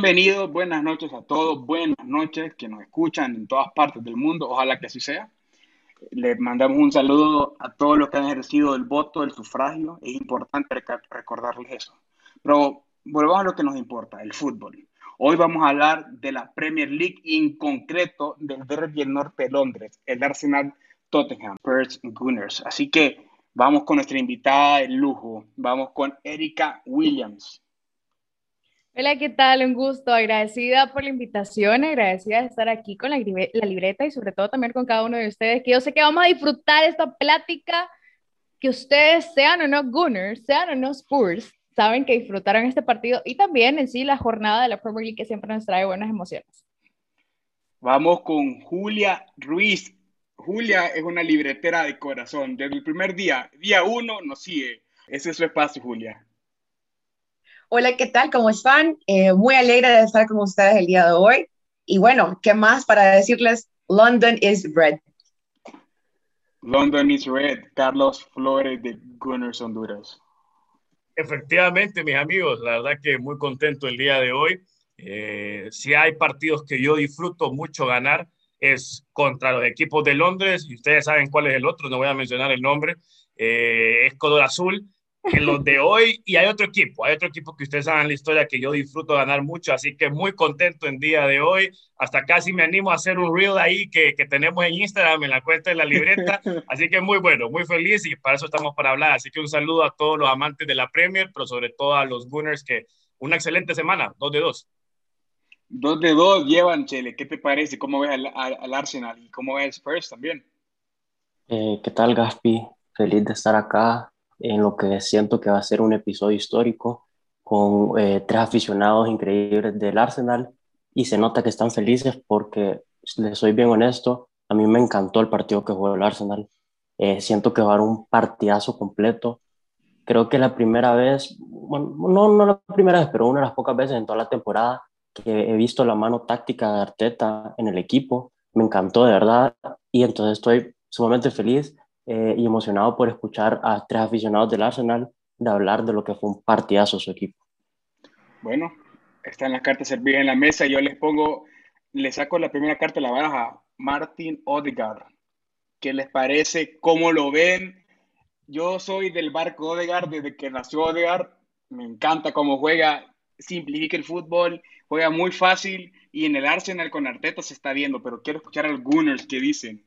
Bienvenidos, buenas noches a todos, buenas noches que nos escuchan en todas partes del mundo, ojalá que así sea. Les mandamos un saludo a todos los que han ejercido el voto, el sufragio, es importante recordarles eso. Pero volvamos a lo que nos importa, el fútbol. Hoy vamos a hablar de la Premier League en concreto del Derby del Norte de Londres, el Arsenal Tottenham, Spurs Gunners. Así que vamos con nuestra invitada de lujo, vamos con Erika Williams. Hola, ¿qué tal? Un gusto, agradecida por la invitación, agradecida de estar aquí con la, libreta y sobre todo también con cada uno de ustedes, que yo sé que vamos a disfrutar esta plática, que ustedes sean o no Gunners, sean o no Spurs, saben que disfrutaron este partido y también en sí la jornada de la Premier League que siempre nos trae buenas emociones. Vamos con Julia Ruiz. Julia es una libretera de corazón. Desde el primer día, día uno, nos sigue. Ese es su espacio, Julia. Hola, ¿qué tal? ¿Cómo están? Eh, muy alegre de estar con ustedes el día de hoy. Y bueno, ¿qué más para decirles? London is red. London is red. Carlos Flores de Gunners Honduras. Efectivamente, mis amigos, la verdad que muy contento el día de hoy. Eh, si hay partidos que yo disfruto mucho ganar, es contra los equipos de Londres, y ustedes saben cuál es el otro, no voy a mencionar el nombre, eh, es Color Azul, en los de hoy y hay otro equipo, hay otro equipo que ustedes saben la historia que yo disfruto ganar mucho, así que muy contento en día de hoy, hasta casi me animo a hacer un reel ahí que, que tenemos en Instagram, en la cuenta de la libreta, así que muy bueno, muy feliz y para eso estamos para hablar, así que un saludo a todos los amantes de la Premier, pero sobre todo a los Gunners que una excelente semana, dos de dos. Dos de dos llevan, Chele, ¿qué te parece? ¿Cómo ves al, Arsenal y cómo ves Spurs también? Eh, ¿Qué tal, Gaspi? Feliz de estar acá en lo que siento que va a ser un episodio histórico con eh, tres aficionados increíbles del Arsenal y se nota que están felices porque, les soy bien honesto, a mí me encantó el partido que jugó el Arsenal. Eh, siento que va a dar un partidazo completo. Creo que la primera vez, no, no la primera vez, pero una de las pocas veces en toda la temporada que he visto la mano táctica de Arteta en el equipo. Me encantó de verdad y entonces estoy sumamente feliz eh, y emocionado por escuchar a tres aficionados del Arsenal de hablar de lo que fue un partidazo su equipo. Bueno, están las cartas servidas en la mesa. Yo les pongo, les saco la primera carta de la baraja, Martin Odegaard. ¿Qué les parece? ¿Cómo lo ven? Yo soy del barco Odegaard desde que nació Odegaard. Me encanta cómo juega, simplifica el fútbol, juega muy fácil y en el Arsenal con Arteta se está viendo, pero quiero escuchar a algunos que dicen.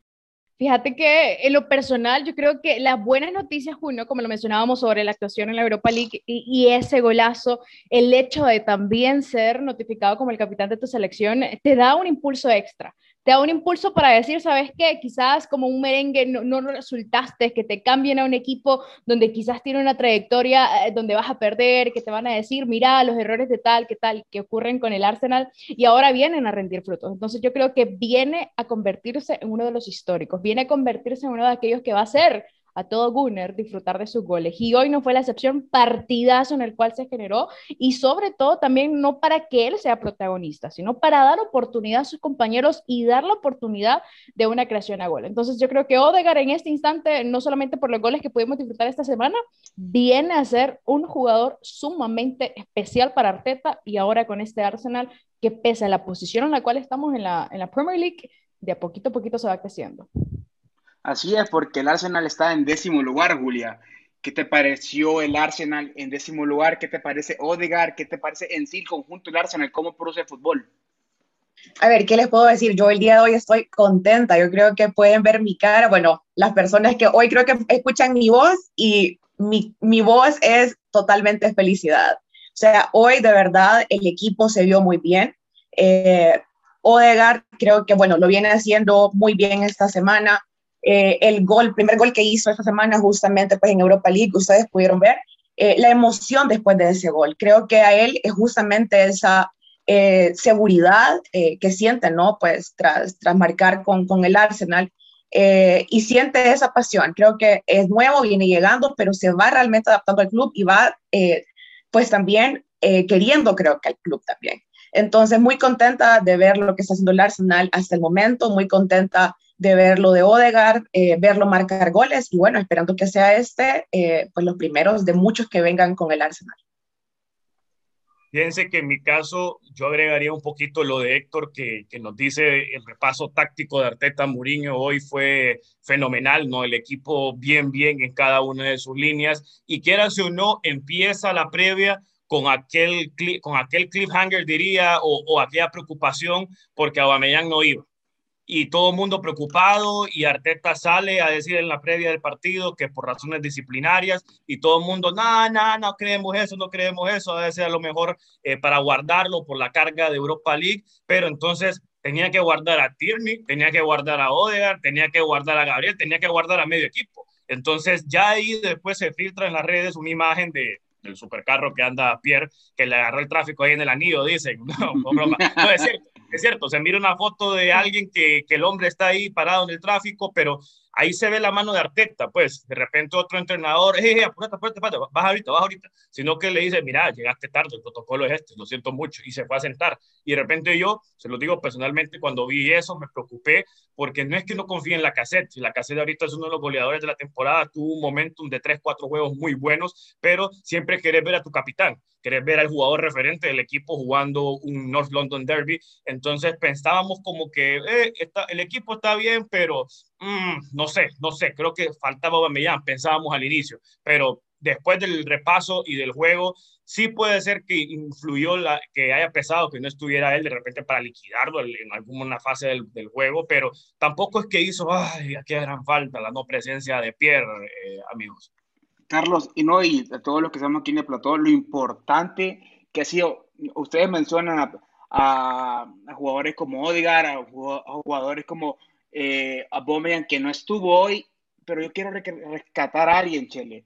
Fíjate que en lo personal, yo creo que las buenas noticias, Juno, como lo mencionábamos sobre la actuación en la Europa League y, ese golazo, el hecho de también ser notificado como el capitán de tu selección, te da un impulso extra te da un impulso para decir, ¿sabes qué? Quizás como un merengue no, no resultaste, que te cambien a un equipo donde quizás tiene una trayectoria eh, donde vas a perder, que te van a decir, mira, los errores de tal, que tal, que ocurren con el Arsenal y ahora vienen a rendir frutos. Entonces yo creo que viene a convertirse en uno de los históricos, viene a convertirse en uno de aquellos que va a ser a todo Gunner disfrutar de sus goles. Y hoy no fue la excepción, partidazo en el cual se generó y sobre todo también no para que él sea protagonista, sino para dar oportunidad a sus compañeros y dar la oportunidad de una creación a gol. Entonces yo creo que Odegar en este instante, no solamente por los goles que pudimos disfrutar esta semana, viene a ser un jugador sumamente especial para Arteta y ahora con este Arsenal que pese a la posición en la cual estamos en la, en la Premier League, de a poquito a poquito se va creciendo. Así es, porque el Arsenal está en décimo lugar, Julia. ¿Qué te pareció el Arsenal en décimo lugar? ¿Qué te parece Odegaard? ¿Qué te parece en sí el conjunto del Arsenal? ¿Cómo produce fútbol? A ver, ¿qué les puedo decir? Yo el día de hoy estoy contenta. Yo creo que pueden ver mi cara. Bueno, las personas que hoy creo que escuchan mi voz y mi, mi voz es totalmente felicidad. O sea, hoy de verdad el equipo se vio muy bien. Eh, Odegaard creo que, bueno, lo viene haciendo muy bien esta semana. Eh, el gol, primer gol que hizo esta semana justamente pues en Europa League, ustedes pudieron ver eh, la emoción después de ese gol. Creo que a él es justamente esa eh, seguridad que siente, ¿no? Pues tras, tras marcar con, con el Arsenal y siente esa pasión. Creo que es nuevo, viene llegando, pero se va realmente adaptando al club y va pues también queriendo creo que al club también. Entonces, muy contenta de ver lo que está haciendo el Arsenal hasta el momento, muy contenta de verlo de Odegaard, eh, verlo marcar goles y bueno, esperando que sea este, eh, pues los primeros de muchos que vengan con el Arsenal. Fíjense que en mi caso yo agregaría un poquito lo de Héctor que, que, nos dice el repaso táctico de Arteta Muriño hoy fue fenomenal, ¿no? El equipo bien, bien en cada una de sus líneas y quieras o no, empieza la previa con aquel, con aquel cliffhanger diría o, aquella preocupación porque Aubameyang no iba y todo el mundo preocupado y Arteta sale a decir en la previa del partido que por razones disciplinarias y todo el mundo, no, no, no creemos eso, no creemos eso, debe ser a lo mejor eh, para guardarlo por la carga de Europa League, pero entonces tenía que guardar a Tierney, tenía que guardar a Odegaard, tenía que guardar a Gabriel, tenía que guardar a medio equipo. Entonces ya ahí después se filtra en las redes una imagen de, del supercarro que anda Pierre, que le agarró el tráfico ahí en el anillo, dicen. No, no, broma. no es cierto es cierto, se mira una foto de alguien que, que, el hombre está ahí parado en el tráfico, pero ahí se ve la mano de Arteta, pues de repente otro entrenador, eh, apúrate, apúrate, apúrate, vas ahorita, vas ahorita, sino que le dice, mira, llegaste tarde, el protocolo es este, lo siento mucho, y se fue a sentar. Y de repente yo, se lo digo personalmente, cuando vi eso me preocupé, porque no es que no confíe en la cassette, la cassette ahorita es uno de los goleadores de la temporada, tuvo un momentum de tres, cuatro juegos muy buenos, pero siempre querés ver a tu capitán, querés ver al jugador referente del equipo jugando un North London Derby, entonces pensábamos como que eh, está, el equipo está bien, pero Mm, no sé, no sé, creo que faltaba Aubameyang, pensábamos al inicio, pero después del repaso y del juego, sí puede ser que influyó la, que haya pesado que no estuviera él de repente para liquidarlo en alguna fase del, juego, pero tampoco es que hizo, ay, aquí gran falta la no presencia de Pierre, eh, amigos. Carlos, y no, y a todos los que estamos aquí en el plató, lo importante que ha sido, ustedes mencionan a, a, jugadores como Odegaard, a jugadores como eh, a Bomeyan que no estuvo hoy, pero yo quiero rescatar a alguien, Chele.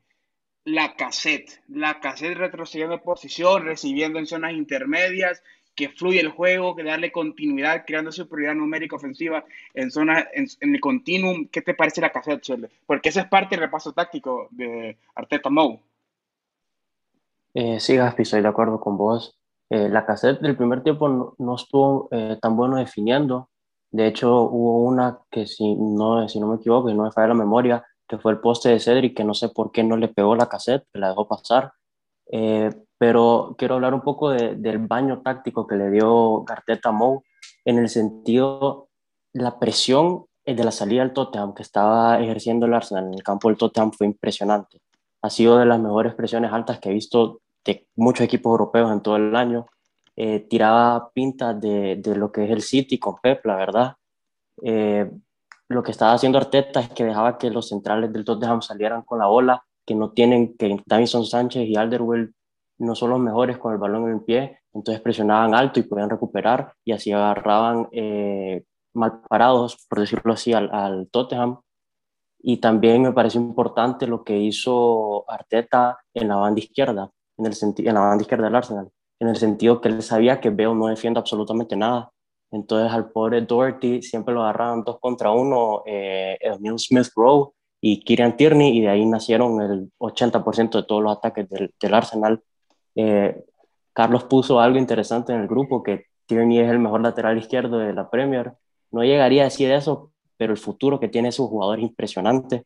La cassette, la cassette retrocediendo posición, recibiendo en zonas intermedias, que fluye el juego, que darle continuidad, creando superioridad numérica ofensiva en zonas, en, el continuum. ¿Qué te parece la cassette, Chele? Porque esa es parte del repaso táctico de Arteta Mou. Eh, sí, Gaspi, estoy de acuerdo con vos. Eh, la cassette del primer tiempo no, estuvo tan bueno definiendo, de hecho, hubo una que, si no, si no me equivoco y no me falla la memoria, que fue el poste de Cedric, que no sé por qué no le pegó la cassette, que la dejó pasar. Eh, pero quiero hablar un poco del baño táctico que le dio Garteta Mou en el sentido, la presión de la salida del Tottenham que estaba ejerciendo el Arsenal en el campo del Tottenham fue impresionante. Ha sido de las mejores presiones altas que he visto de muchos equipos europeos en todo el año. Eh, tiraba pintas de, de, lo que es el City con Pep, la verdad. Eh, lo que estaba haciendo Arteta es que dejaba que los centrales del Tottenham salieran con la bola, que no tienen, que Davison Sánchez y Alderweireld no son los mejores con el balón en el pie, entonces presionaban alto y podían recuperar y así agarraban eh, mal parados, por decirlo así, al, al Tottenham. Y también me parece importante lo que hizo Arteta en la banda izquierda, en, el en la banda izquierda del Arsenal en el sentido que él sabía que Bale no defiende absolutamente nada. Entonces al pobre Doherty siempre lo agarraban dos contra uno, eh, Neil Smith Rowe y Kieran Tierney, y de ahí nacieron el 80% de todos los ataques del, del Arsenal. Eh, Carlos puso algo interesante en el grupo, que Tierney es el mejor lateral izquierdo de la Premier. No llegaría a decir eso, pero el futuro que tiene su jugador es impresionante.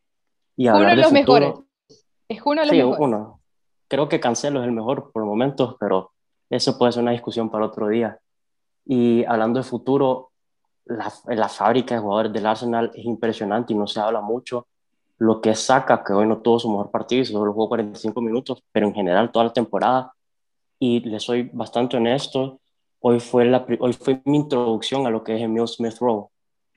Y uno de los mejores. Es uno de los sí, mejores. Uno. Creo que Cancelo es el mejor por momentos, pero eso puede ser una discusión para otro día. Y hablando de futuro, la, la fábrica de jugadores del Arsenal es impresionante y no se habla mucho. Lo que saca, que hoy no tuvo su mejor partido, solo jugó 45 minutos, pero en general toda la temporada. Y le soy bastante honesto, hoy fue, la, hoy fue mi introducción a lo que es Emil Smith Rowe.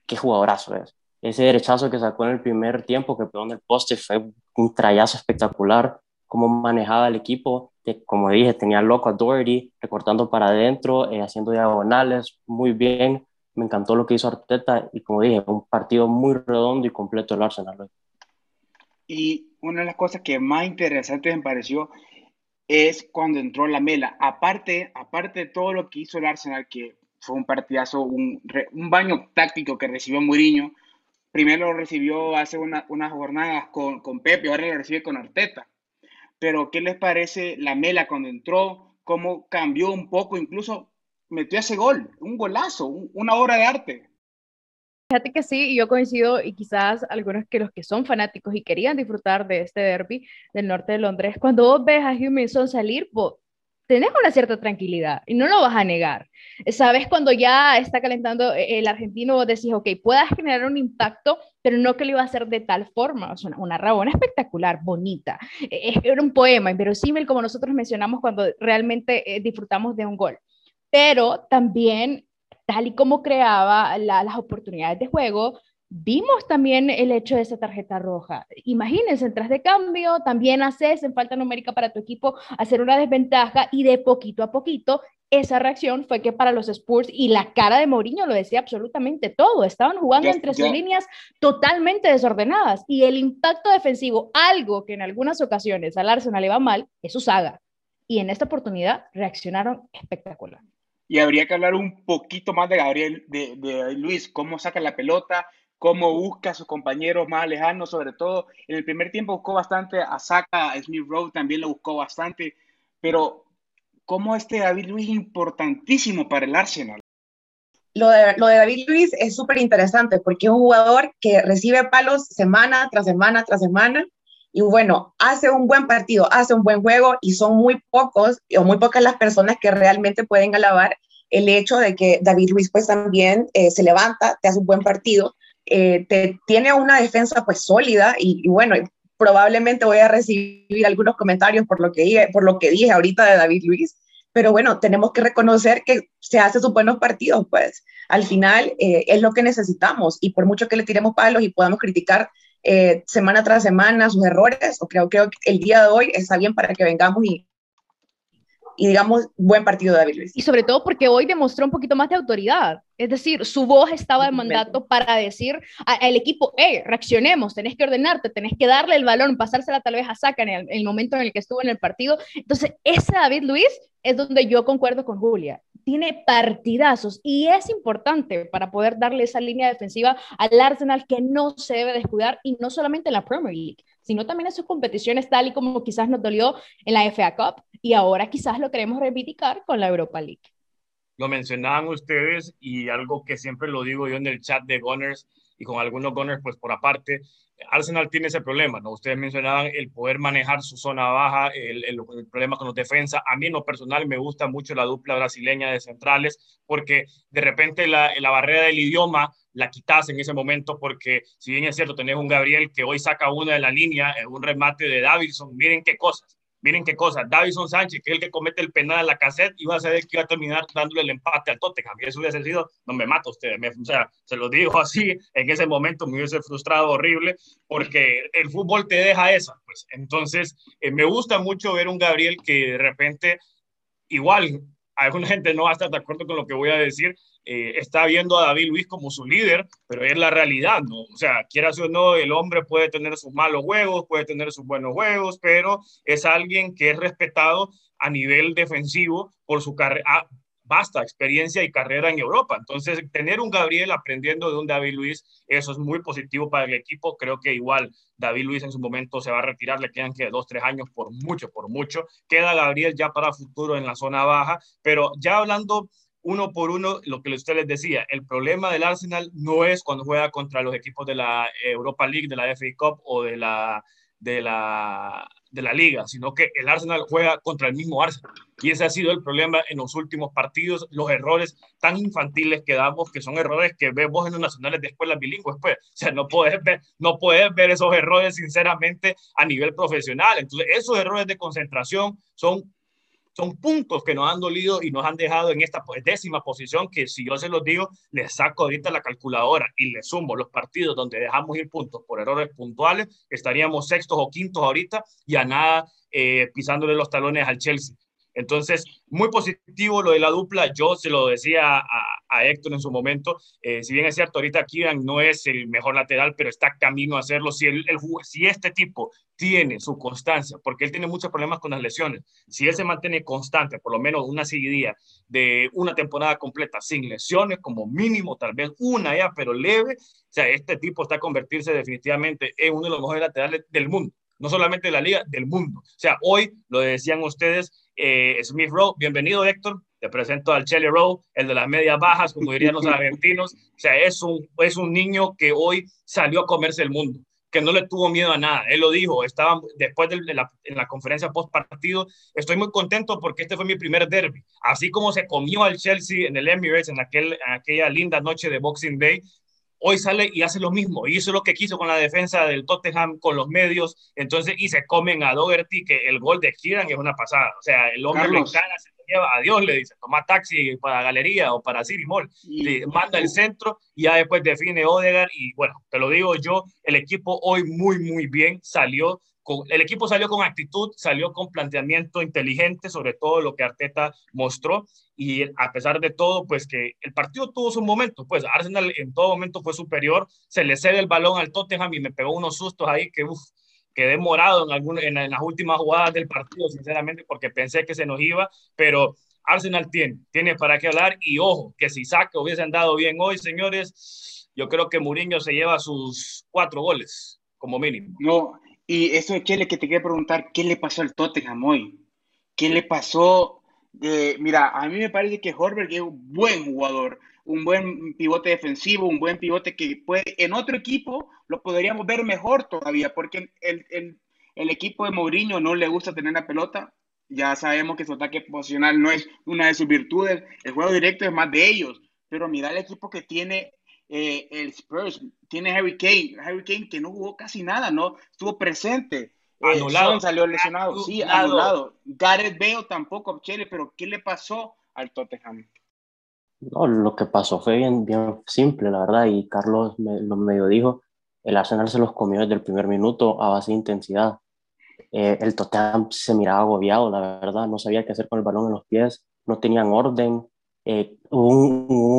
Qué jugadorazo es. Ese derechazo que sacó en el primer tiempo, que pegó en el poste, fue un trayazo espectacular. Cómo manejaba el equipo como dije, tenía loco a Doherty, recortando para adentro, eh, haciendo diagonales, muy bien. Me encantó lo que hizo Arteta y como dije, un partido muy redondo y completo del Arsenal. Y una de las cosas que más interesantes me pareció es cuando entró la Mela. Aparte, aparte de todo lo que hizo el Arsenal, que fue un partidazo, un, un baño táctico que recibió Mourinho, primero lo recibió hace una, unas jornadas con, con Pepe, ahora lo recibe con Arteta pero ¿qué les parece la Mela cuando entró? ¿Cómo cambió un poco? Incluso metió ese gol, un golazo, una obra de arte. Fíjate que sí, yo coincido, y quizás algunos que los que son fanáticos y querían disfrutar de este derby del norte de Londres, cuando vos ves a Huminson salir, vos, tenés una cierta tranquilidad y no lo vas a negar. Sabes cuando ya está calentando eh, el argentino, decís, ok, puedas generar un impacto, pero no que lo iba a hacer de tal forma. Es una, una rabona espectacular, bonita. E, era un poema, inverosímil, como nosotros mencionamos cuando realmente eh, disfrutamos de un gol. Pero también, tal y como creaba las oportunidades de juego, Vimos también el hecho de esa tarjeta roja. Imagínense, entras de cambio, también haces en falta numérica para tu equipo hacer una desventaja y de poquito a poquito esa reacción fue que para los Spurs y la cara de Mourinho lo decía absolutamente todo. Estaban jugando entre sus líneas totalmente desordenadas y el impacto defensivo, algo que en algunas ocasiones al Arsenal le va mal, es su saga. Y en esta oportunidad reaccionaron espectacular. Y habría que hablar un poquito más de Gabriel, de, de Luis, cómo saca la pelota, cómo busca a sus compañeros más lejanos, sobre todo en el primer tiempo buscó bastante a Saka, a Smith Rowe también lo buscó bastante, pero cómo este David Luis es importantísimo para el Arsenal. Lo de, lo de David Luis es súper interesante porque es un jugador que recibe palos semana tras semana tras semana y bueno, hace un buen partido, hace un buen juego y son muy pocos o muy pocas las personas que realmente pueden alabar el hecho de que David Luis pues también eh, se levanta, te hace un buen partido eh, te, tiene una defensa pues sólida y, bueno, probablemente voy a recibir algunos comentarios por lo que dije, por lo que dije ahorita de David Luis, pero bueno, tenemos que reconocer que se hace sus buenos partidos, pues. Al final eh, es lo que necesitamos y por mucho que le tiremos palos y podamos criticar eh, semana tras semana sus errores, o creo, creo que el día de hoy está bien para que vengamos y, y digamos, buen partido de David Luis. Y sobre todo porque hoy demostró un poquito más de autoridad. Es decir, su voz estaba de mandato para decir al equipo, hey, reaccionemos, tenés que ordenarte, tenés que darle el balón, pasársela tal vez a Saka en el, momento en el que estuvo en el partido. Entonces, ese David Luis es donde yo concuerdo con Julia. Tiene partidazos y es importante para poder darle esa línea defensiva al Arsenal que no se debe descuidar y no solamente en la Premier League, sino también en sus competiciones tal y como quizás nos dolió en la FA Cup y ahora quizás lo queremos reivindicar con la Europa League. Lo mencionaban ustedes y algo que siempre lo digo yo en el chat de Gunners y con algunos Gunners pues por aparte, Arsenal tiene ese problema, ¿no? Ustedes mencionaban el poder manejar su zona baja, el, el, problema con los defensas. A mí en lo personal me gusta mucho la dupla brasileña de centrales porque de repente la, la barrera del idioma la quitas en ese momento porque si bien es cierto, tenés un Gabriel que hoy saca una de la línea, en un remate de Davidson, miren qué cosas, miren qué cosas, Davidson Sánchez, que es el que comete el penal a la cassette, iba a saber que iba a terminar dándole el empate al Tottenham, y eso hubiese sido, no me mata usted, o sea, se lo digo así, en ese momento me hubiese frustrado horrible, porque el fútbol te deja esa, pues, entonces, eh, me gusta mucho ver un Gabriel que de repente, igual, alguna gente no va a estar de acuerdo con lo que voy a decir, eh, está viendo a David Luis como su líder, pero es la realidad, ¿no? O sea, quieras o no, el hombre puede tener sus malos juegos, puede tener sus buenos juegos, pero es alguien que es respetado a nivel defensivo por su basta experiencia y carrera en Europa. Entonces, tener un Gabriel aprendiendo de un David Luis, eso es muy positivo para el equipo. Creo que igual David Luis en su momento se va a retirar, le quedan que dos, tres años por mucho, por mucho. Queda Gabriel ya para futuro en la zona baja, pero ya hablando uno por uno lo que usted les decía. El problema del Arsenal no es cuando juega contra los equipos de la Europa League, de la FA Cup o de la, de la, de la Liga, sino que el Arsenal juega contra el mismo Arsenal. Y ese ha sido el problema en los últimos partidos, los errores tan infantiles que damos, que son errores que vemos en los nacionales de escuelas bilingües, pues. O sea, no puedes ver, no puedes ver esos errores sinceramente a nivel profesional. Entonces, esos errores de concentración son son puntos que nos han dolido y nos han dejado en esta décima posición que si yo se los digo, les saco ahorita la calculadora y le sumo los partidos donde dejamos ir puntos por errores puntuales, estaríamos sextos o quintos ahorita y a nada eh, pisándole los talones al Chelsea. Entonces, muy positivo lo de la dupla. Yo se lo decía a, a Héctor en su momento. Eh, si bien es cierto, ahorita Kieran no es el mejor lateral, pero está camino a hacerlo. Si, el, el, si este tipo tiene su constancia, porque él tiene muchos problemas con las lesiones, si él se mantiene constante, por lo menos una seguidilla de una temporada completa sin lesiones, como mínimo, tal vez una ya, pero leve, o sea, este tipo está a convertirse definitivamente en uno de los mejores laterales del mundo no solamente de la liga, del mundo. O sea, hoy lo decían ustedes, eh, Smith Rowe. Bienvenido, Héctor. Te presento al Chelly Rowe, el de las medias bajas, como dirían los argentinos. O sea, es un, es un niño que hoy salió a comerse el mundo. que no le tuvo miedo a nada. Él lo dijo, estaba después de la, en la conferencia post partido, estoy muy contento porque este fue mi primer derby. Así como se comió al Chelsea en el Emirates en, aquel, en aquella linda noche de Boxing Day, hoy sale y hace lo mismo. Y es lo que quiso con la defensa del Tottenham, con los medios. Entonces, y se comen a Doherty, que el gol de Kieran es una pasada. O sea, el hombre le encana, se lleva a Dios, le dice, toma taxi para Galería o para City Mall. le manda el centro y ya después define Odegaard. Y bueno, te lo digo yo, el equipo hoy muy, muy bien salió el equipo salió con actitud, salió con planteamiento inteligente, sobre todo lo que Arteta mostró, y a pesar de todo, pues que el partido tuvo su momento, pues Arsenal en todo momento fue superior, se le cede el balón al Tottenham y me pegó unos sustos ahí que uf, quedé morado en, en, en las últimas jugadas del partido, sinceramente, porque pensé que se nos iba, pero Arsenal tiene, tiene para qué hablar, y ojo, que si Saca hubiese andado bien hoy, señores, yo creo que Mourinho se lleva sus cuatro goles, como mínimo. No, y eso, Chele, que te quería preguntar, ¿qué le pasó al Tottenham hoy? ¿Qué le pasó? mira, a mí me parece que Horberg es un buen jugador, un buen pivote defensivo, un buen pivote que puede, en otro equipo lo podríamos ver mejor todavía, porque el, el, el equipo de Mourinho no le gusta tener la pelota, ya sabemos que su ataque posicional no es una de sus virtudes, el juego directo es más de ellos, pero mira el equipo que tiene eh, el Spurs, tiene Harry Kane, Harry Kane que no jugó casi nada, ¿no? Estuvo presente. Eh, anulado. salió lesionado, sí, anulado. Gareth Bale tampoco, Chile, pero ¿qué le pasó al Tottenham? No, lo que pasó fue bien, bien simple, la verdad, y Carlos me, lo medio dijo, el Arsenal se los comió desde el primer minuto a base de intensidad. Eh, el Tottenham se miraba agobiado, la verdad, no sabía qué hacer con el balón en los pies, no tenían orden, eh, hubo,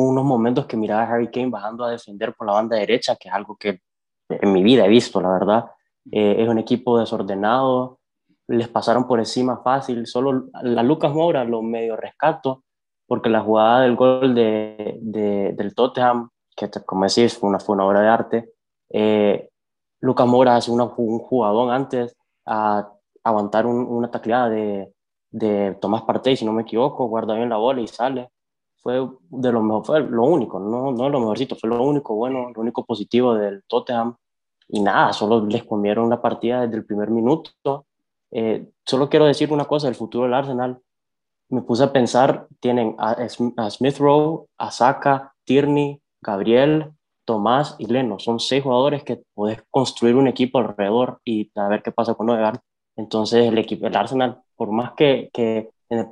unos momentos que miraba a Harry Kane bajando a defender por la banda derecha, que es algo que en mi vida he visto, la verdad. Eh, es un equipo desordenado, les pasaron por encima fácil, solo la Lucas Moura lo medio rescato, porque la jugada del gol de, del Tottenham, que como decís fue una, fue una obra de arte, eh, Lucas Moura hace una, un jugadón antes a aguantar una tacleada de, de Tomás Partey, si no me equivoco, guarda bien la bola y sale fue de lo mejor, fue lo único, no, no lo mejorcito, fue lo único bueno, lo único positivo del Tottenham. Y nada, solo les comieron la partida desde el primer minuto. Eh, solo quiero decir una cosa del futuro del Arsenal. Me puse a pensar, tienen a, a Smith Rowe, a Saka, Tierney, Gabriel, Tomás y Leno. Son seis jugadores que puedes construir un equipo alrededor y a ver qué pasa con Odegaard. Entonces el equipo, el Arsenal, por más que, que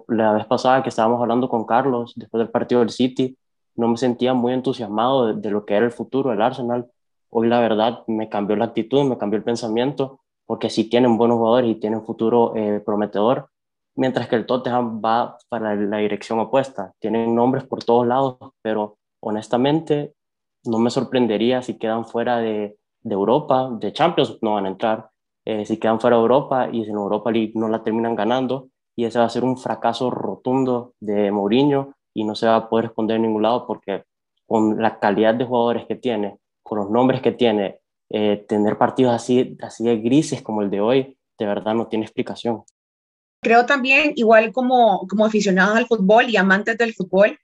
la vez pasada que estábamos hablando con Carlos, después del partido del City, no me sentía muy entusiasmado de, lo que era el futuro del Arsenal. Hoy la verdad me cambió la actitud, me cambió el pensamiento, porque sí tienen buenos jugadores y tienen futuro eh, prometedor, mientras que el Tottenham va para la dirección opuesta. Tienen nombres por todos lados, pero honestamente no me sorprendería si quedan fuera de, de Europa, de Champions no van a entrar, eh, si quedan fuera de Europa y si en Europa League no la terminan ganando, y ese va a ser un fracaso rotundo de Mourinho y no se va a poder esconder en ningún lado porque con la calidad de jugadores que tiene, con los nombres que tiene, eh, tener partidos así, así de grises como el de hoy, de verdad no tiene explicación. Creo también, igual como, como aficionados al fútbol y amantes del fútbol,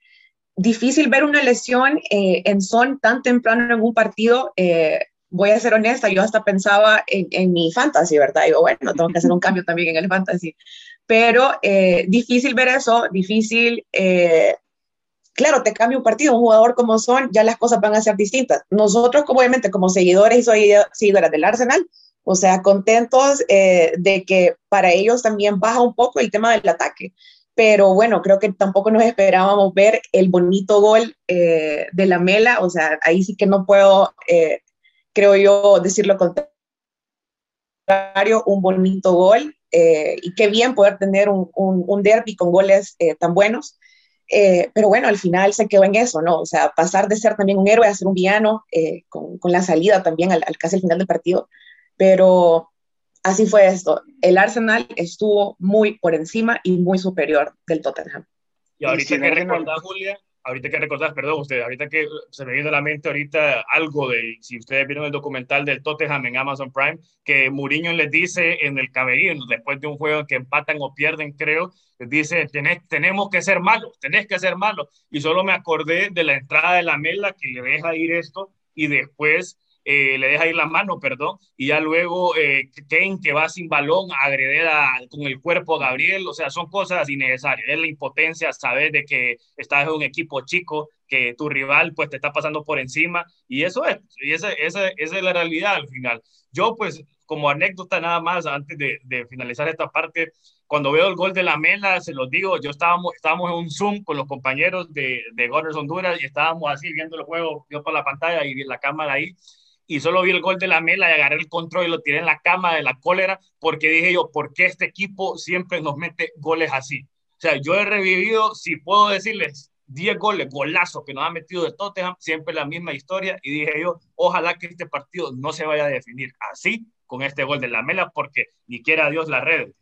difícil ver una lesión eh, en son tan temprano en un partido. Eh, voy a ser honesta, yo hasta pensaba en, en, mi fantasy, ¿verdad? Digo, bueno, tengo que hacer un cambio también en el fantasy pero eh, difícil ver eso, difícil, eh, claro, te cambia un partido, un jugador como son, ya las cosas van a ser distintas. Nosotros, como, obviamente, como seguidores y seguidoras del Arsenal, o sea, contentos eh, de que para ellos también baja un poco el tema del ataque. Pero bueno, creo que tampoco nos esperábamos ver el bonito gol de la Mela, o sea, ahí sí que no puedo, creo yo, decir lo contrario, un bonito gol eh, y qué bien poder tener un, un, derby con goles eh, tan buenos. Eh, pero bueno, al final se quedó en eso, ¿no? O sea, pasar de ser también un héroe a ser un villano, con, con, la salida también al, casi al final del partido. Pero así fue esto. El Arsenal estuvo muy por encima y muy superior del Tottenham. Y ahorita que recordar, Julia, ahorita que recordás, perdón usted, ahorita que se me viene a la mente ahorita algo de, si ustedes vieron el documental del Tottenham en Amazon Prime, que Mourinho les dice en el camerino, después de un juego que empatan o pierden, creo, les dice, tenemos que ser malos, tenés que ser malos. Y solo me acordé de la entrada de la Mela que le deja ir esto y después eh, le deja ir la mano, perdón, y ya luego eh, que va sin balón a agredir con el cuerpo a Gabriel, o sea, son cosas innecesarias, es la impotencia, saber de que estás en un equipo chico, que tu rival pues te está pasando por encima, y eso es, y esa, esa, es la realidad al final. Yo pues como anécdota nada más, antes de, de finalizar esta parte, cuando veo el gol de la Mela, se los digo, yo estábamos, estábamos en un Zoom con los compañeros de, de Gunners Honduras y estábamos así viendo el juego, yo por la pantalla y la cámara ahí, y solo vi el gol de la Mela y agarré el control y lo tiré en la cama de la cólera, porque dije yo, ¿por qué este equipo siempre nos mete goles así? O sea, yo he revivido, si puedo decirles, 10 goles, golazos que nos ha metido de Tottenham, siempre la misma historia, y dije yo, ojalá que este partido no se vaya a definir así con este gol de la Mela, porque ni quiera Dios la red.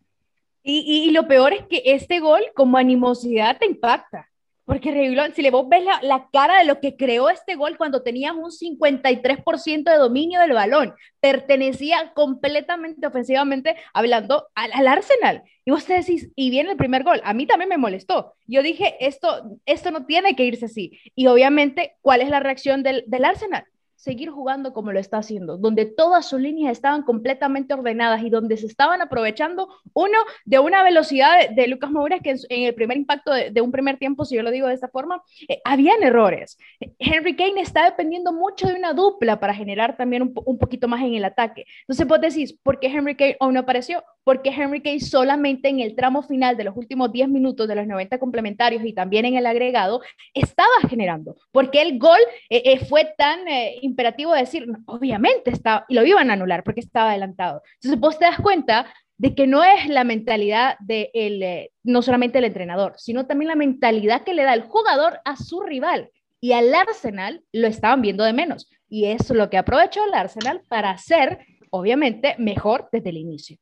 Y, lo peor es que este gol como animosidad te impacta. Porque Reguilón, si le vos ves la, cara de lo que creó este gol cuando tenías un 53% de dominio del balón, pertenecía completamente ofensivamente hablando al, Arsenal. Y vos te decís, y viene el primer gol, a mí también me molestó. Yo dije, esto, esto no tiene que irse así. Y obviamente, ¿cuál es la reacción del, del Arsenal? Seguir jugando como lo está haciendo, donde todas sus líneas estaban completamente ordenadas y donde se estaban aprovechando, uno, de una velocidad de, Lucas Moura que en, el primer impacto de, un primer tiempo, si yo lo digo de esta forma, eh, habían errores. Henry Kane está dependiendo mucho de una dupla para generar también un, un, poquito más en el ataque. Entonces vos decís, ¿por qué Henry Kane aún no apareció? Porque Henry Kane solamente en el tramo final de los últimos 10 minutos de los 90 complementarios y también en el agregado estaba generando, porque el gol eh, eh, fue tan imperativo de decir, obviamente estaba, y lo iban a anular porque estaba adelantado. Entonces vos te das cuenta de que no es la mentalidad de el, eh, no solamente el entrenador, sino también la mentalidad que le da el jugador a su rival. Y al Arsenal lo estaban viendo de menos. Y es lo que aprovechó el Arsenal para ser, obviamente, mejor desde el inicio.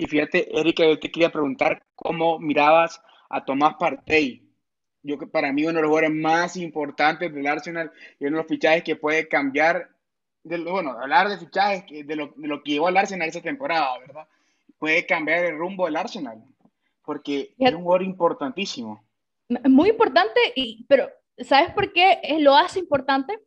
Y fíjate, Erika, yo te quería preguntar cómo mirabas a Tomás Partey yo que para mí uno de los jugadores más importantes del Arsenal y uno de los fichajes que puede cambiar, de, bueno, hablar de fichajes, de lo, de lo que llevó al Arsenal esa temporada, ¿verdad? Puede cambiar el rumbo del Arsenal, porque es un jugador importantísimo. Muy importante, y, pero ¿sabes por qué lo hace importante?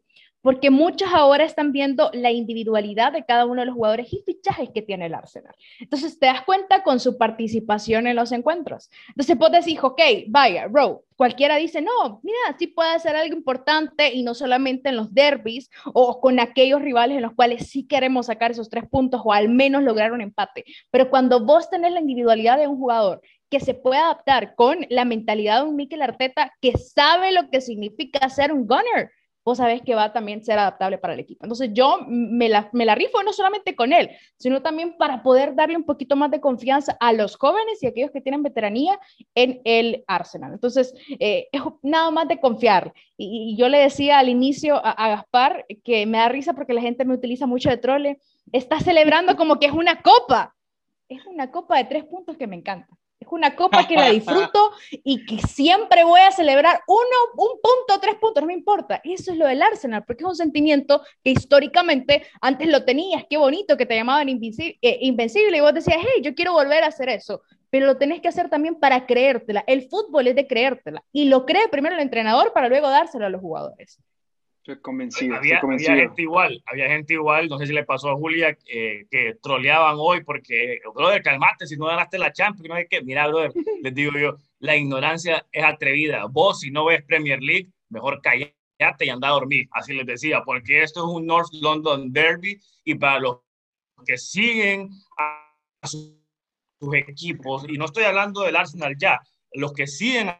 Porque muchos ahora están viendo la individualidad de cada uno de los jugadores y fichajes que tiene el Arsenal. Entonces te das cuenta con su participación en los encuentros. Entonces vos decís, ok, vaya, Rowe, cualquiera dice, no, mira, sí puede ser algo importante y no solamente en los derbis o con aquellos rivales en los cuales sí queremos sacar esos tres puntos o al menos lograr un empate. Pero cuando vos tenés la individualidad de un jugador que se puede adaptar con la mentalidad de un Mikel Arteta que sabe lo que significa ser un gunner, vos sabés que va a también ser adaptable para el equipo. Entonces yo me la, me la rifo no solamente con él, sino también para poder darle un poquito más de confianza a los jóvenes y aquellos que tienen veteranía en el Arsenal. Entonces, eh, es nada más de confiar. Y, yo le decía al inicio a, a, Gaspar que me da risa porque la gente me utiliza mucho de trole, está celebrando como que es una copa. Es una copa de tres puntos que me encanta. Es una copa que la disfruto y que siempre voy a celebrar uno, un punto, tres puntos, no me importa. Eso es lo del Arsenal, porque es un sentimiento que históricamente antes lo tenías, qué bonito que te llamaban eh, invencible y vos decías, hey, yo quiero volver a hacer eso, pero lo tenés que hacer también para creértela. El fútbol es de creértela y lo cree primero el entrenador para luego dárselo a los jugadores. Estoy convencido, había, convencido. Había gente igual, había gente igual, no sé si le pasó a Julia, eh, que troleaban hoy porque, brother, calmate, si no ganaste la Champions, no hay que, mira, brother, les digo yo, la ignorancia es atrevida. Vos, si no ves Premier League, mejor callate y anda a dormir, así les decía, porque esto es un North London Derby y para los que siguen a sus equipos, y no estoy hablando del Arsenal ya, los que siguen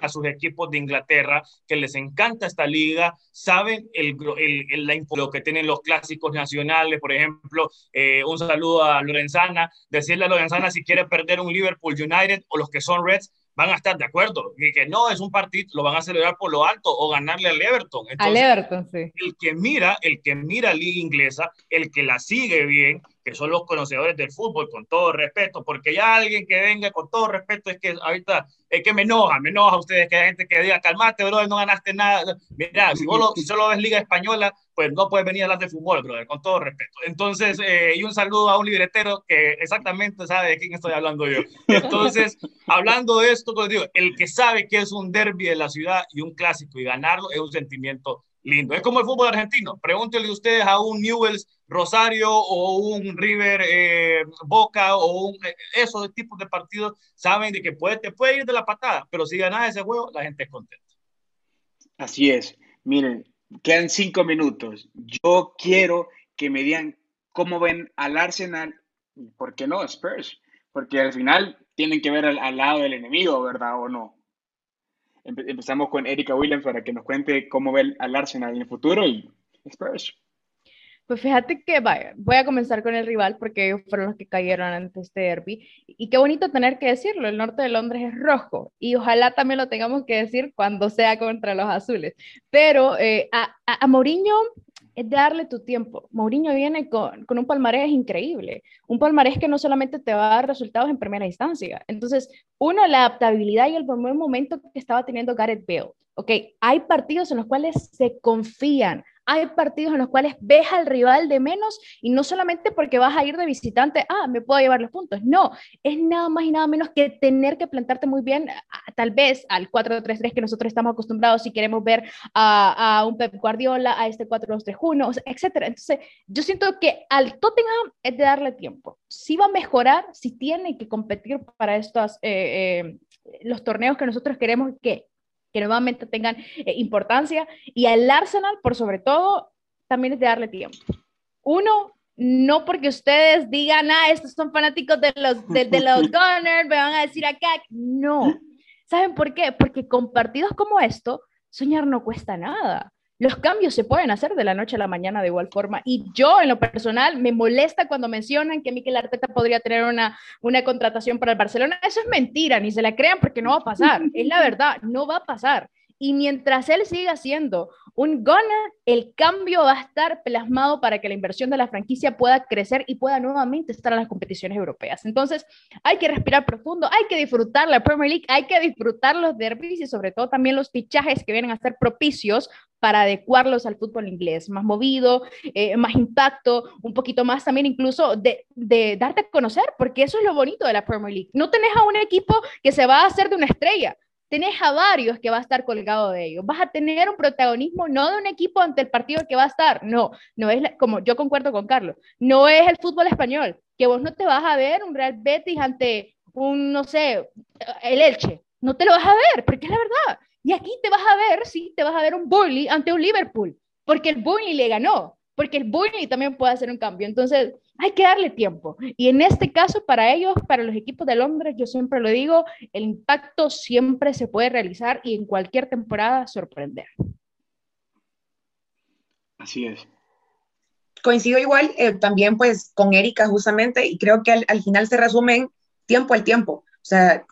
a sus equipos de Inglaterra, que les encanta esta liga, saben el, el, el lo que tienen los clásicos nacionales, por ejemplo, eh, un saludo a Lorenzana, decirle a Lorenzana si quiere perder un Liverpool United o los que son Reds, van a estar de acuerdo, y que no es un partido, lo van a celebrar por lo alto o ganarle al Everton. al Everton, sí. El que mira, el que mira liga inglesa, el que la sigue bien, que son los conocedores del fútbol, con todo respeto, porque ya alguien que venga con todo respeto es que ahorita es que me enoja, me enoja a ustedes que hay gente que diga, calmate, bro, no ganaste nada. Mira, si, vos si solo ves Liga Española, pues no puedes venir a hablar de fútbol, brother, con todo respeto. Entonces, eh, y un saludo a un libretero que exactamente sabe de quién estoy hablando yo. Entonces, hablando de esto, pues digo, el que sabe que es un derby de la ciudad y un clásico y ganarlo es un sentimiento lindo. Es como el fútbol argentino. Pregúntenle ustedes a un Newells Rosario o un River eh, Boca o un, eh, esos tipos de partidos saben de que puede, te puede ir de la patada, pero si ganas ese juego, la gente es contenta. Así es. Miren, quedan cinco minutos. Yo quiero que me digan cómo ven al Arsenal por qué no Spurs, porque al final tienen que ver al lado del enemigo, ¿verdad? ¿O no? empezamos con Erika Williams para que nos cuente cómo ve al Arsenal en el futuro y Spurs. Pues fíjate que voy a comenzar con el rival porque ellos fueron los que cayeron ante este derby. Y qué bonito tener que decirlo, el norte de Londres es rojo y ojalá también lo tengamos que decir cuando sea contra los azules. Pero eh, a, a, a Mourinho es darle tu tiempo. Mourinho viene con, con, un palmarés increíble, un palmarés que no solamente te va a dar resultados en primera instancia. Entonces, uno, la adaptabilidad y el buen momento que estaba teniendo Gareth Bale. Ok, hay partidos en los cuales se confían, hay partidos en los cuales ves al rival de menos y no solamente porque vas a ir de visitante, ah, me puedo llevar los puntos. No, es nada más y nada menos que tener que plantarte muy bien, tal vez al 4-3-3 que nosotros estamos acostumbrados si queremos ver a, un Pep Guardiola, a este 4-2-3-1, etcétera. Entonces, yo siento que al Tottenham es de darle tiempo. Si va a mejorar, si tiene que competir para estos, eh, eh, los torneos que nosotros queremos que que nuevamente tengan eh, importancia. Y al Arsenal, por sobre todo, también es de darle tiempo. Uno, no porque ustedes digan, ah, estos son fanáticos de los, de, de los Gunners, me van a decir acá. No. ¿Saben por qué? Porque con partidos como esto, soñar no cuesta nada los cambios se pueden hacer de la noche a la mañana de igual forma. Y yo, en lo personal, me molesta cuando mencionan que Mikel Arteta podría tener una, una contratación para el Barcelona. Eso es mentira, ni se la crean porque no va a pasar. Es la verdad, no va a pasar. Y mientras él siga siendo un gunner, el cambio va a estar plasmado para que la inversión de la franquicia pueda crecer y pueda nuevamente estar en las competiciones europeas. Entonces, hay que respirar profundo, hay que disfrutar la Premier League, hay que disfrutar los derbis y sobre todo también los fichajes que vienen a ser propicios para adecuarlos al fútbol inglés, más movido, eh, más impacto, un poquito más también incluso de, de darte a conocer, porque eso es lo bonito de la Premier League. No tenés a un equipo que se va a hacer de una estrella, tenés a varios que va a estar colgado de ellos. Vas a tener un protagonismo no de un equipo ante el partido que va a estar, no, no es como yo concuerdo con Carlos, no es el fútbol español, que vos no te vas a ver un Real Betis ante un, no sé, el Elche, no te lo vas a ver, porque es la verdad. Y aquí te vas a ver, sí, te vas a ver un Burnley ante un Liverpool, porque el Burnley le ganó, porque el Burnley también puede hacer un cambio. Entonces, hay que darle tiempo. Y en este caso, para ellos, para los equipos de Londres, yo siempre lo digo, el impacto siempre se puede realizar y en cualquier temporada sorprender. Así es. Coincido igual eh, también pues con Erika justamente y creo que al, al final se resumen tiempo al tiempo. O sea,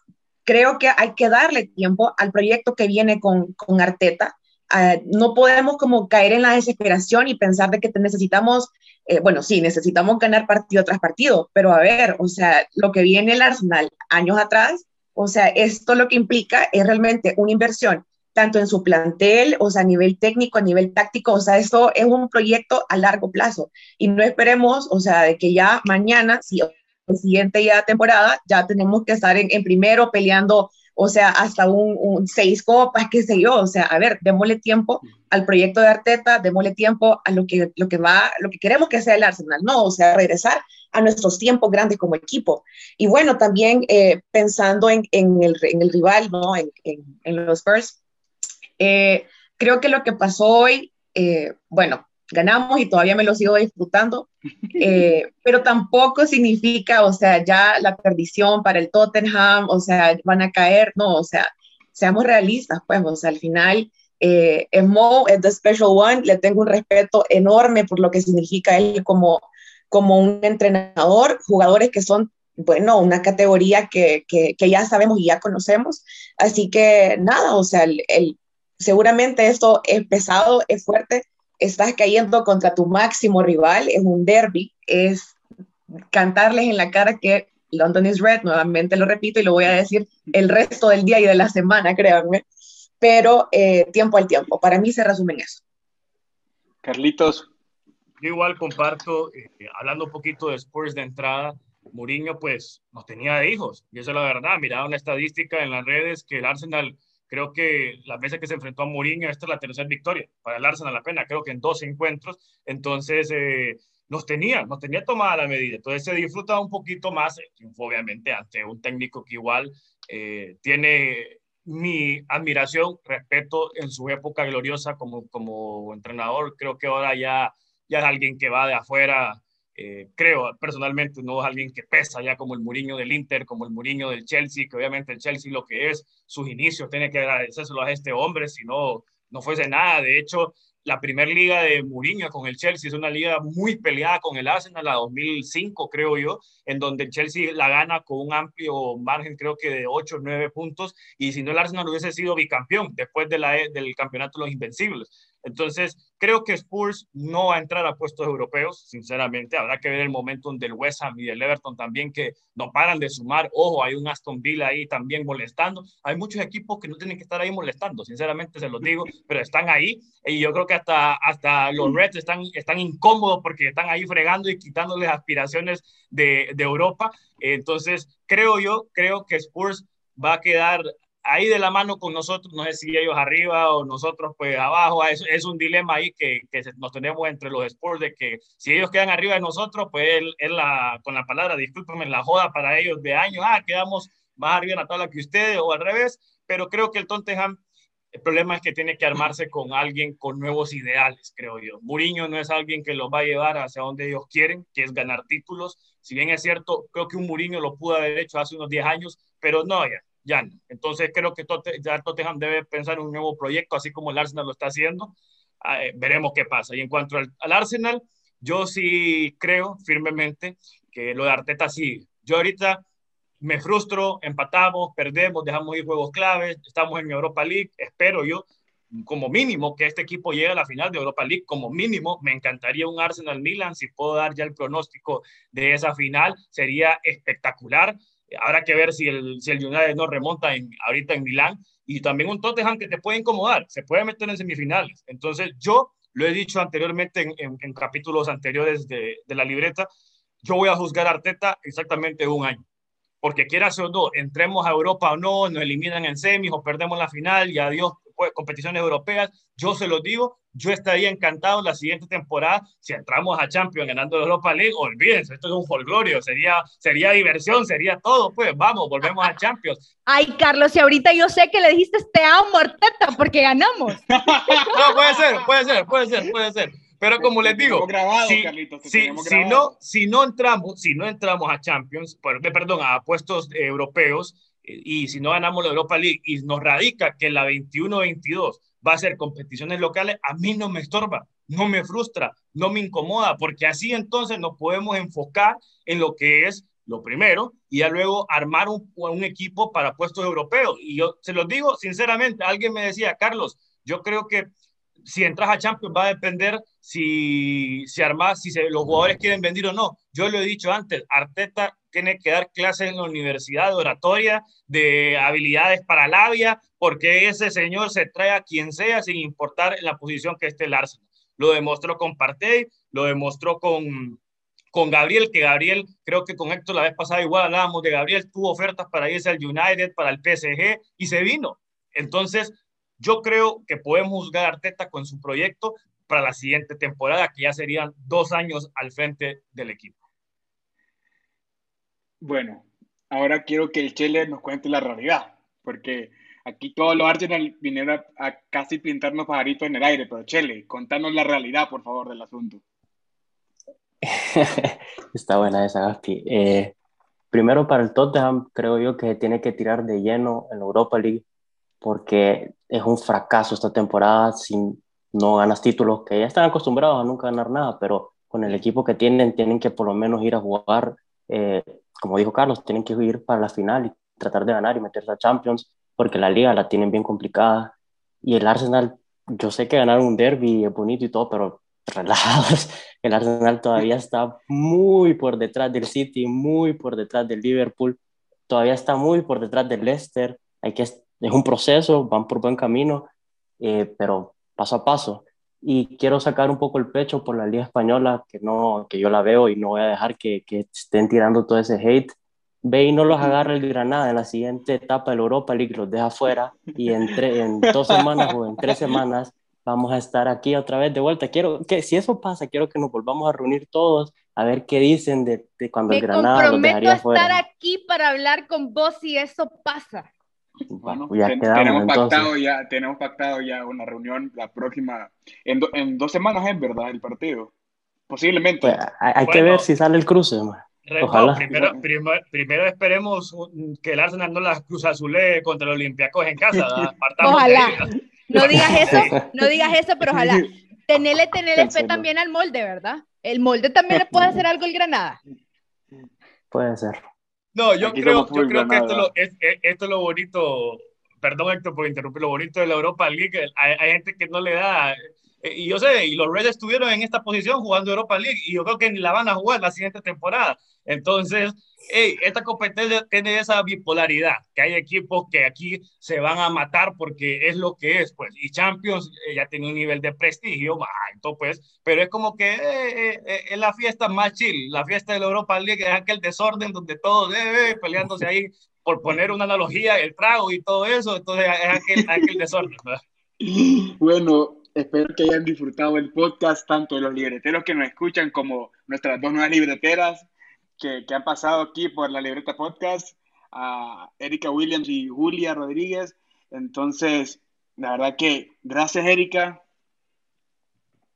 creo que hay que darle tiempo al proyecto que viene con, con Arteta uh, no podemos como caer en la desesperación y pensar de que necesitamos, eh, bueno, sí, necesitamos ganar partido tras partido, pero a ver, o sea, lo que viene el Arsenal años atrás, o sea, esto lo que implica es realmente una inversión tanto en su plantel, o sea, a nivel técnico, a nivel táctico, o sea, esto es un proyecto a largo plazo. Y no esperemos, o sea, de que ya mañana, si el siguiente ya temporada, ya tenemos que estar en, en primero peleando o sea, hasta un, seis copas, qué sé yo, o sea, a ver, démosle tiempo al proyecto de Arteta, démosle tiempo a lo que, lo que va, lo que queremos que sea el Arsenal, ¿no? O sea, regresar a nuestros tiempos grandes como equipo. Y bueno, también eh, pensando en, en, el, en, el, rival, ¿no? En, en los Spurs, eh, creo que lo que pasó hoy, eh, bueno, ganamos y todavía me lo sigo disfrutando, eh, pero tampoco significa, o sea, ya la perdición para el Tottenham, o sea, van a caer, no, o sea, seamos realistas, pues, o sea, al final, eh, Mo es the special one, le tengo un respeto enorme por lo que significa él como, como un entrenador, jugadores que son bueno, una categoría que, que, que, ya sabemos y ya conocemos. Así que nada, o sea, el, el, seguramente esto es pesado, es fuerte, estás cayendo contra tu máximo rival, es un derby, es cantarles en la cara que London is red, nuevamente lo repito y lo voy a decir el resto del día y de la semana, créanme, pero eh, tiempo al tiempo, para mí se resume en eso. Carlitos. Yo igual comparto, eh, hablando un poquito de Spurs de entrada, Mourinho pues no tenía hijos, y eso es la verdad, miraban la estadística en las redes que el Arsenal Creo que las veces que se enfrentó a Mourinho, esta es la tercera victoria para el Arsenal la pena, creo que en dos encuentros. Entonces, eh, nos tenía, nos tenía tomada la medida. Entonces se disfruta un poquito más, obviamente, ante un técnico que igual eh, tiene mi admiración, respeto en su época gloriosa como, como entrenador. Creo que ahora ya, ya es alguien que va de afuera. Eh, creo personalmente no es alguien que pesa ya como el Muriño del Inter, como el Muriño del Chelsea, que obviamente el Chelsea lo que es, sus inicios, tiene que agradecérselo a este hombre, si no, no fuese nada. De hecho, la primera liga de Mourinho con el Chelsea es una liga muy peleada con el Arsenal, la 2005 creo yo, en donde el Chelsea la gana con un amplio margen, creo que de 8 o 9 puntos, y si no el Arsenal hubiese sido bicampeón después de la, del campeonato de los Invencibles. Entonces, creo que Spurs no va a entrar a puestos europeos, sinceramente. Habrá que ver el momento del West Ham y del Everton también, que no paran de sumar. Ojo, hay un Aston Villa ahí también molestando. Hay muchos equipos que no tienen que estar ahí molestando, sinceramente se los digo, pero están ahí. Y yo creo que hasta, hasta los Reds están, están incómodos porque están ahí fregando y quitándoles aspiraciones de, de Europa. Entonces, creo yo, creo que Spurs va a quedar ahí de la mano con nosotros, no sé si ellos arriba o nosotros pues abajo, es, es un dilema ahí que, que, nos tenemos entre los sports de que si ellos quedan arriba de nosotros, pues es la, con la palabra, discúlpenme, la joda para ellos de año, ah, quedamos más arriba en la tabla que ustedes o al revés, pero creo que el Tottenham, el problema es que tiene que armarse con alguien con nuevos ideales, creo yo. Mourinho no es alguien que los va a llevar hacia donde ellos quieren, que es ganar títulos. Si bien es cierto, creo que un Mourinho lo pudo haber hecho hace unos 10 años, pero no, ya, ya no. Entonces creo que ya Tottenham debe pensar en un nuevo proyecto, así como el Arsenal lo está haciendo. Ah, eh, veremos qué pasa. Y en cuanto al, Arsenal, yo sí creo firmemente que lo de Arteta sí. Yo ahorita me frustro, empatamos, perdemos, dejamos ir juegos claves, estamos en Europa League, espero yo como mínimo que este equipo llegue a la final de Europa League, como mínimo me encantaría un Arsenal Milan, si puedo dar ya el pronóstico de esa final, sería espectacular habrá que ver si el, si el United no remonta en, ahorita en Milán y también un Tottenham que te puede incomodar, se puede meter en semifinales. Entonces yo lo he dicho anteriormente en, en, capítulos anteriores de, de, la libreta, yo voy a juzgar a Arteta exactamente un año. Porque quieras o no, entremos a Europa o no, nos eliminan en semis o perdemos la final y adiós competiciones europeas, yo se los digo, yo estaría encantado la siguiente temporada si entramos a Champions ganando la Europa League, olvídense, esto es un folclorio, sería, sería diversión, sería todo, pues vamos, volvemos a Champions. Ay, Carlos, y ahorita yo sé que le dijiste te amo, Arteta, porque ganamos. no, puede ser, puede ser, puede ser, puede ser. Pero como les digo, si, si, si, no, si no entramos, si no entramos a Champions, perdón, a puestos europeos, y si no ganamos la Europa League y nos radica que la 21-22 va a ser competiciones locales, a mí no me estorba, no me frustra, no me incomoda, porque así entonces nos podemos enfocar en lo que es lo primero y ya luego armar un, un equipo para puestos europeos. Y yo se los digo sinceramente, alguien me decía, Carlos, yo creo que si entras a Champions va a depender si, si armas, si los jugadores quieren vender o no. Yo lo he dicho antes, Arteta tiene que dar clases en la universidad de oratoria, de habilidades para labia, porque ese señor se trae a quien sea sin importar la posición que esté el Arsenal. Lo demostró con Partey, lo demostró con, con Gabriel, que Gabriel, creo que con Héctor la vez pasada igual hablábamos de Gabriel, tuvo ofertas para irse al United, para el PSG y se vino. Entonces, yo creo que podemos juzgar a Arteta con su proyecto para la siguiente temporada, que ya serían dos años al frente del equipo. Bueno, ahora quiero que el Chele nos cuente la realidad, porque aquí todos los Arsenal vinieron a, casi pintarnos pajaritos en el aire, pero Chele, contanos la realidad, por favor, del asunto. Está buena esa, Gaspi. Eh, primero para el Tottenham, creo yo que tiene que tirar de lleno en la Europa League, porque es un fracaso esta temporada si no ganas títulos, que ya están acostumbrados a nunca ganar nada, pero con el equipo que tienen, tienen que por lo menos ir a jugar eh, como dijo Carlos, tienen que ir para la final y tratar de ganar y meterse a Champions, porque la liga la tienen bien complicada. Y el Arsenal, yo sé que ganar un derby es bonito y todo, pero relajados, el Arsenal todavía está muy por detrás del City, muy por detrás del Liverpool, todavía está muy por detrás del Leicester. Hay que, es un proceso, van por buen camino, eh, pero paso a paso y quiero sacar un poco el pecho por la Liga Española, que, no, que yo la veo y no voy a dejar que, que estén tirando todo ese hate. ve y no los agarra el Granada en la siguiente etapa del Europa League, los deja fuera y en, en dos semanas o en tres semanas vamos a estar aquí otra vez de vuelta. Quiero que si eso pasa, quiero que nos volvamos a reunir todos a ver qué dicen de, de cuando el Granada los dejaría fuera. Me comprometo a estar aquí para hablar con vos si eso pasa. Bueno, ya tenemos, pactado ya, tenemos pactado ya una reunión la próxima, en, en dos semanas es verdad el partido, posiblemente. Pues, hay, que ver si sale el cruce. Ojalá. primero, primero, esperemos que el Arsenal no las cruza azulé contra los Olympiacos en casa. Ojalá. No digas eso, no digas eso, pero ojalá. Tenele, tenele fe también al molde, ¿verdad? El molde también le puede hacer algo el Granada. Puede ser. No, yo creo, yo creo que esto, lo, es, esto es lo bonito, perdón Héctor por interrumpir, lo bonito de la Europa League, hay, hay gente que no le da, y yo sé, y los Reds estuvieron en esta posición jugando Europa League, y yo creo que ni la van a jugar la siguiente temporada. Entonces, esta competencia tiene esa bipolaridad, que hay equipos que aquí se van a matar porque es lo que es, pues, y Champions eh, ya tiene un nivel de prestigio más alto, pues, pero es como que eh, eh, es la fiesta más chill, la fiesta de la Europa League es aquel desorden donde todos peleándose ahí, por poner una analogía, el trago y todo eso, entonces es aquel, aquel desorden. Bueno, espero que hayan disfrutado el podcast, tanto los libreteros que nos escuchan como nuestras dos nuevas libreteras que, que han pasado aquí por la libreta podcast, a Erika Williams y Julia Rodríguez. Entonces, la verdad que gracias, Erika,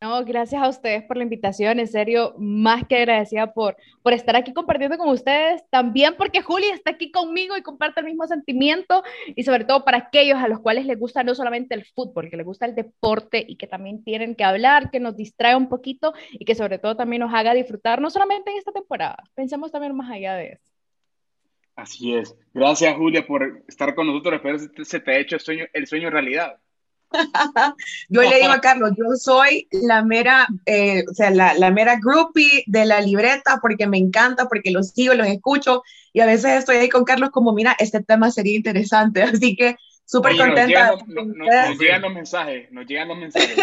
no, gracias a ustedes por la invitación, en serio, más que agradecida por, por estar aquí compartiendo con ustedes, también porque Juli está aquí conmigo y comparte el mismo sentimiento y sobre todo para aquellos a los cuales les gusta no solamente el fútbol, que les gusta el deporte y que también tienen que hablar, que nos distrae un poquito y que sobre todo también nos haga disfrutar, no solamente en esta temporada, pensemos también más allá de eso. Así es. Gracias, Julia, por estar con nosotros. Espero que se te ha hecho el sueño, el sueño realidad. Yo le digo a Carlos, yo soy la mera, eh, o sea, la, la, mera groupie de la libreta porque me encanta, porque los sigo, los escucho y a veces estoy ahí con Carlos como, mira, este tema sería interesante, así que súper contenta. Nos llegan, los mensajes, nos llegan los mensajes.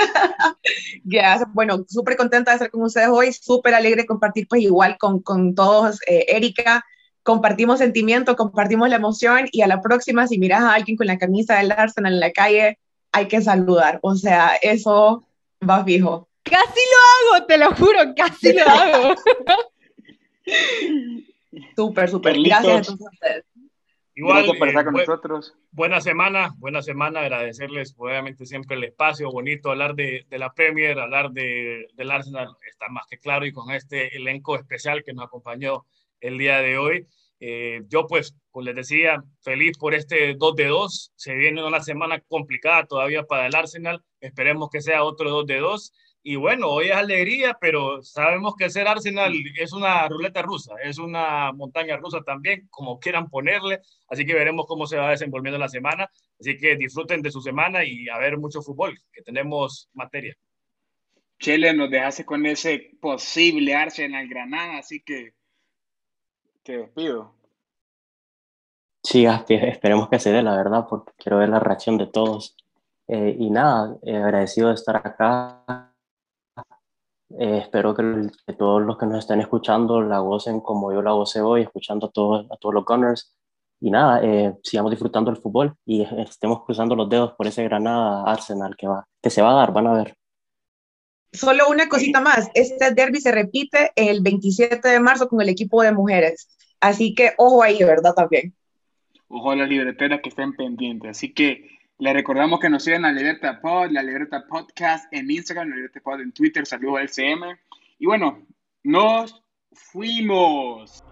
bueno, súper contenta de estar con ustedes hoy, súper alegre compartir pues igual con, con todos, eh, Erika, compartimos sentimiento, compartimos la emoción y a la próxima si miras a alguien con la camisa del Arsenal en la calle, hay que saludar. O sea, eso va fijo. Casi lo hago, te lo juro, casi lo hago. súper, súper. Gracias a ustedes. Igual, por estar con nosotros. Buena semana, buena semana, agradecerles obviamente siempre el espacio bonito, hablar de, de la Premier, hablar de, del Arsenal, está más que claro y con este elenco especial que nos acompañó el día de hoy. Eh, yo pues, como les decía, feliz por este 2 de 2. Se viene una semana complicada todavía para el Arsenal. Esperemos que sea otro 2 de 2. Y bueno, hoy es alegría, pero sabemos que ser Arsenal es una ruleta rusa, es una montaña rusa también, como quieran ponerle. Así que veremos cómo se va desenvolviendo la semana. Así que disfruten de su semana y a ver mucho fútbol, que tenemos materia. Chile nos dejase con ese posible Arsenal Granada, así que te despido. Sí, esperemos que se dé, la verdad, porque quiero ver la reacción de todos. Eh, y nada, eh, agradecido de estar acá. Eh, espero que, todos los que nos estén escuchando la gocen como yo la gocé hoy, escuchando a todos, a todos los Gunners. Y nada, sigamos disfrutando el fútbol y estemos cruzando los dedos por ese Granada Arsenal que, va, que se va a dar, van a ver. Solo una cosita más, este derby se repite el 27 de marzo con el equipo de mujeres, así que ojo ahí, ¿verdad? También. Ojo a las libreteras que estén pendientes, así que les recordamos que nos sigan a Libreta Pod, la Libreta Podcast en Instagram, la Libreta Pod en Twitter, saludos al CM, y bueno, nos fuimos.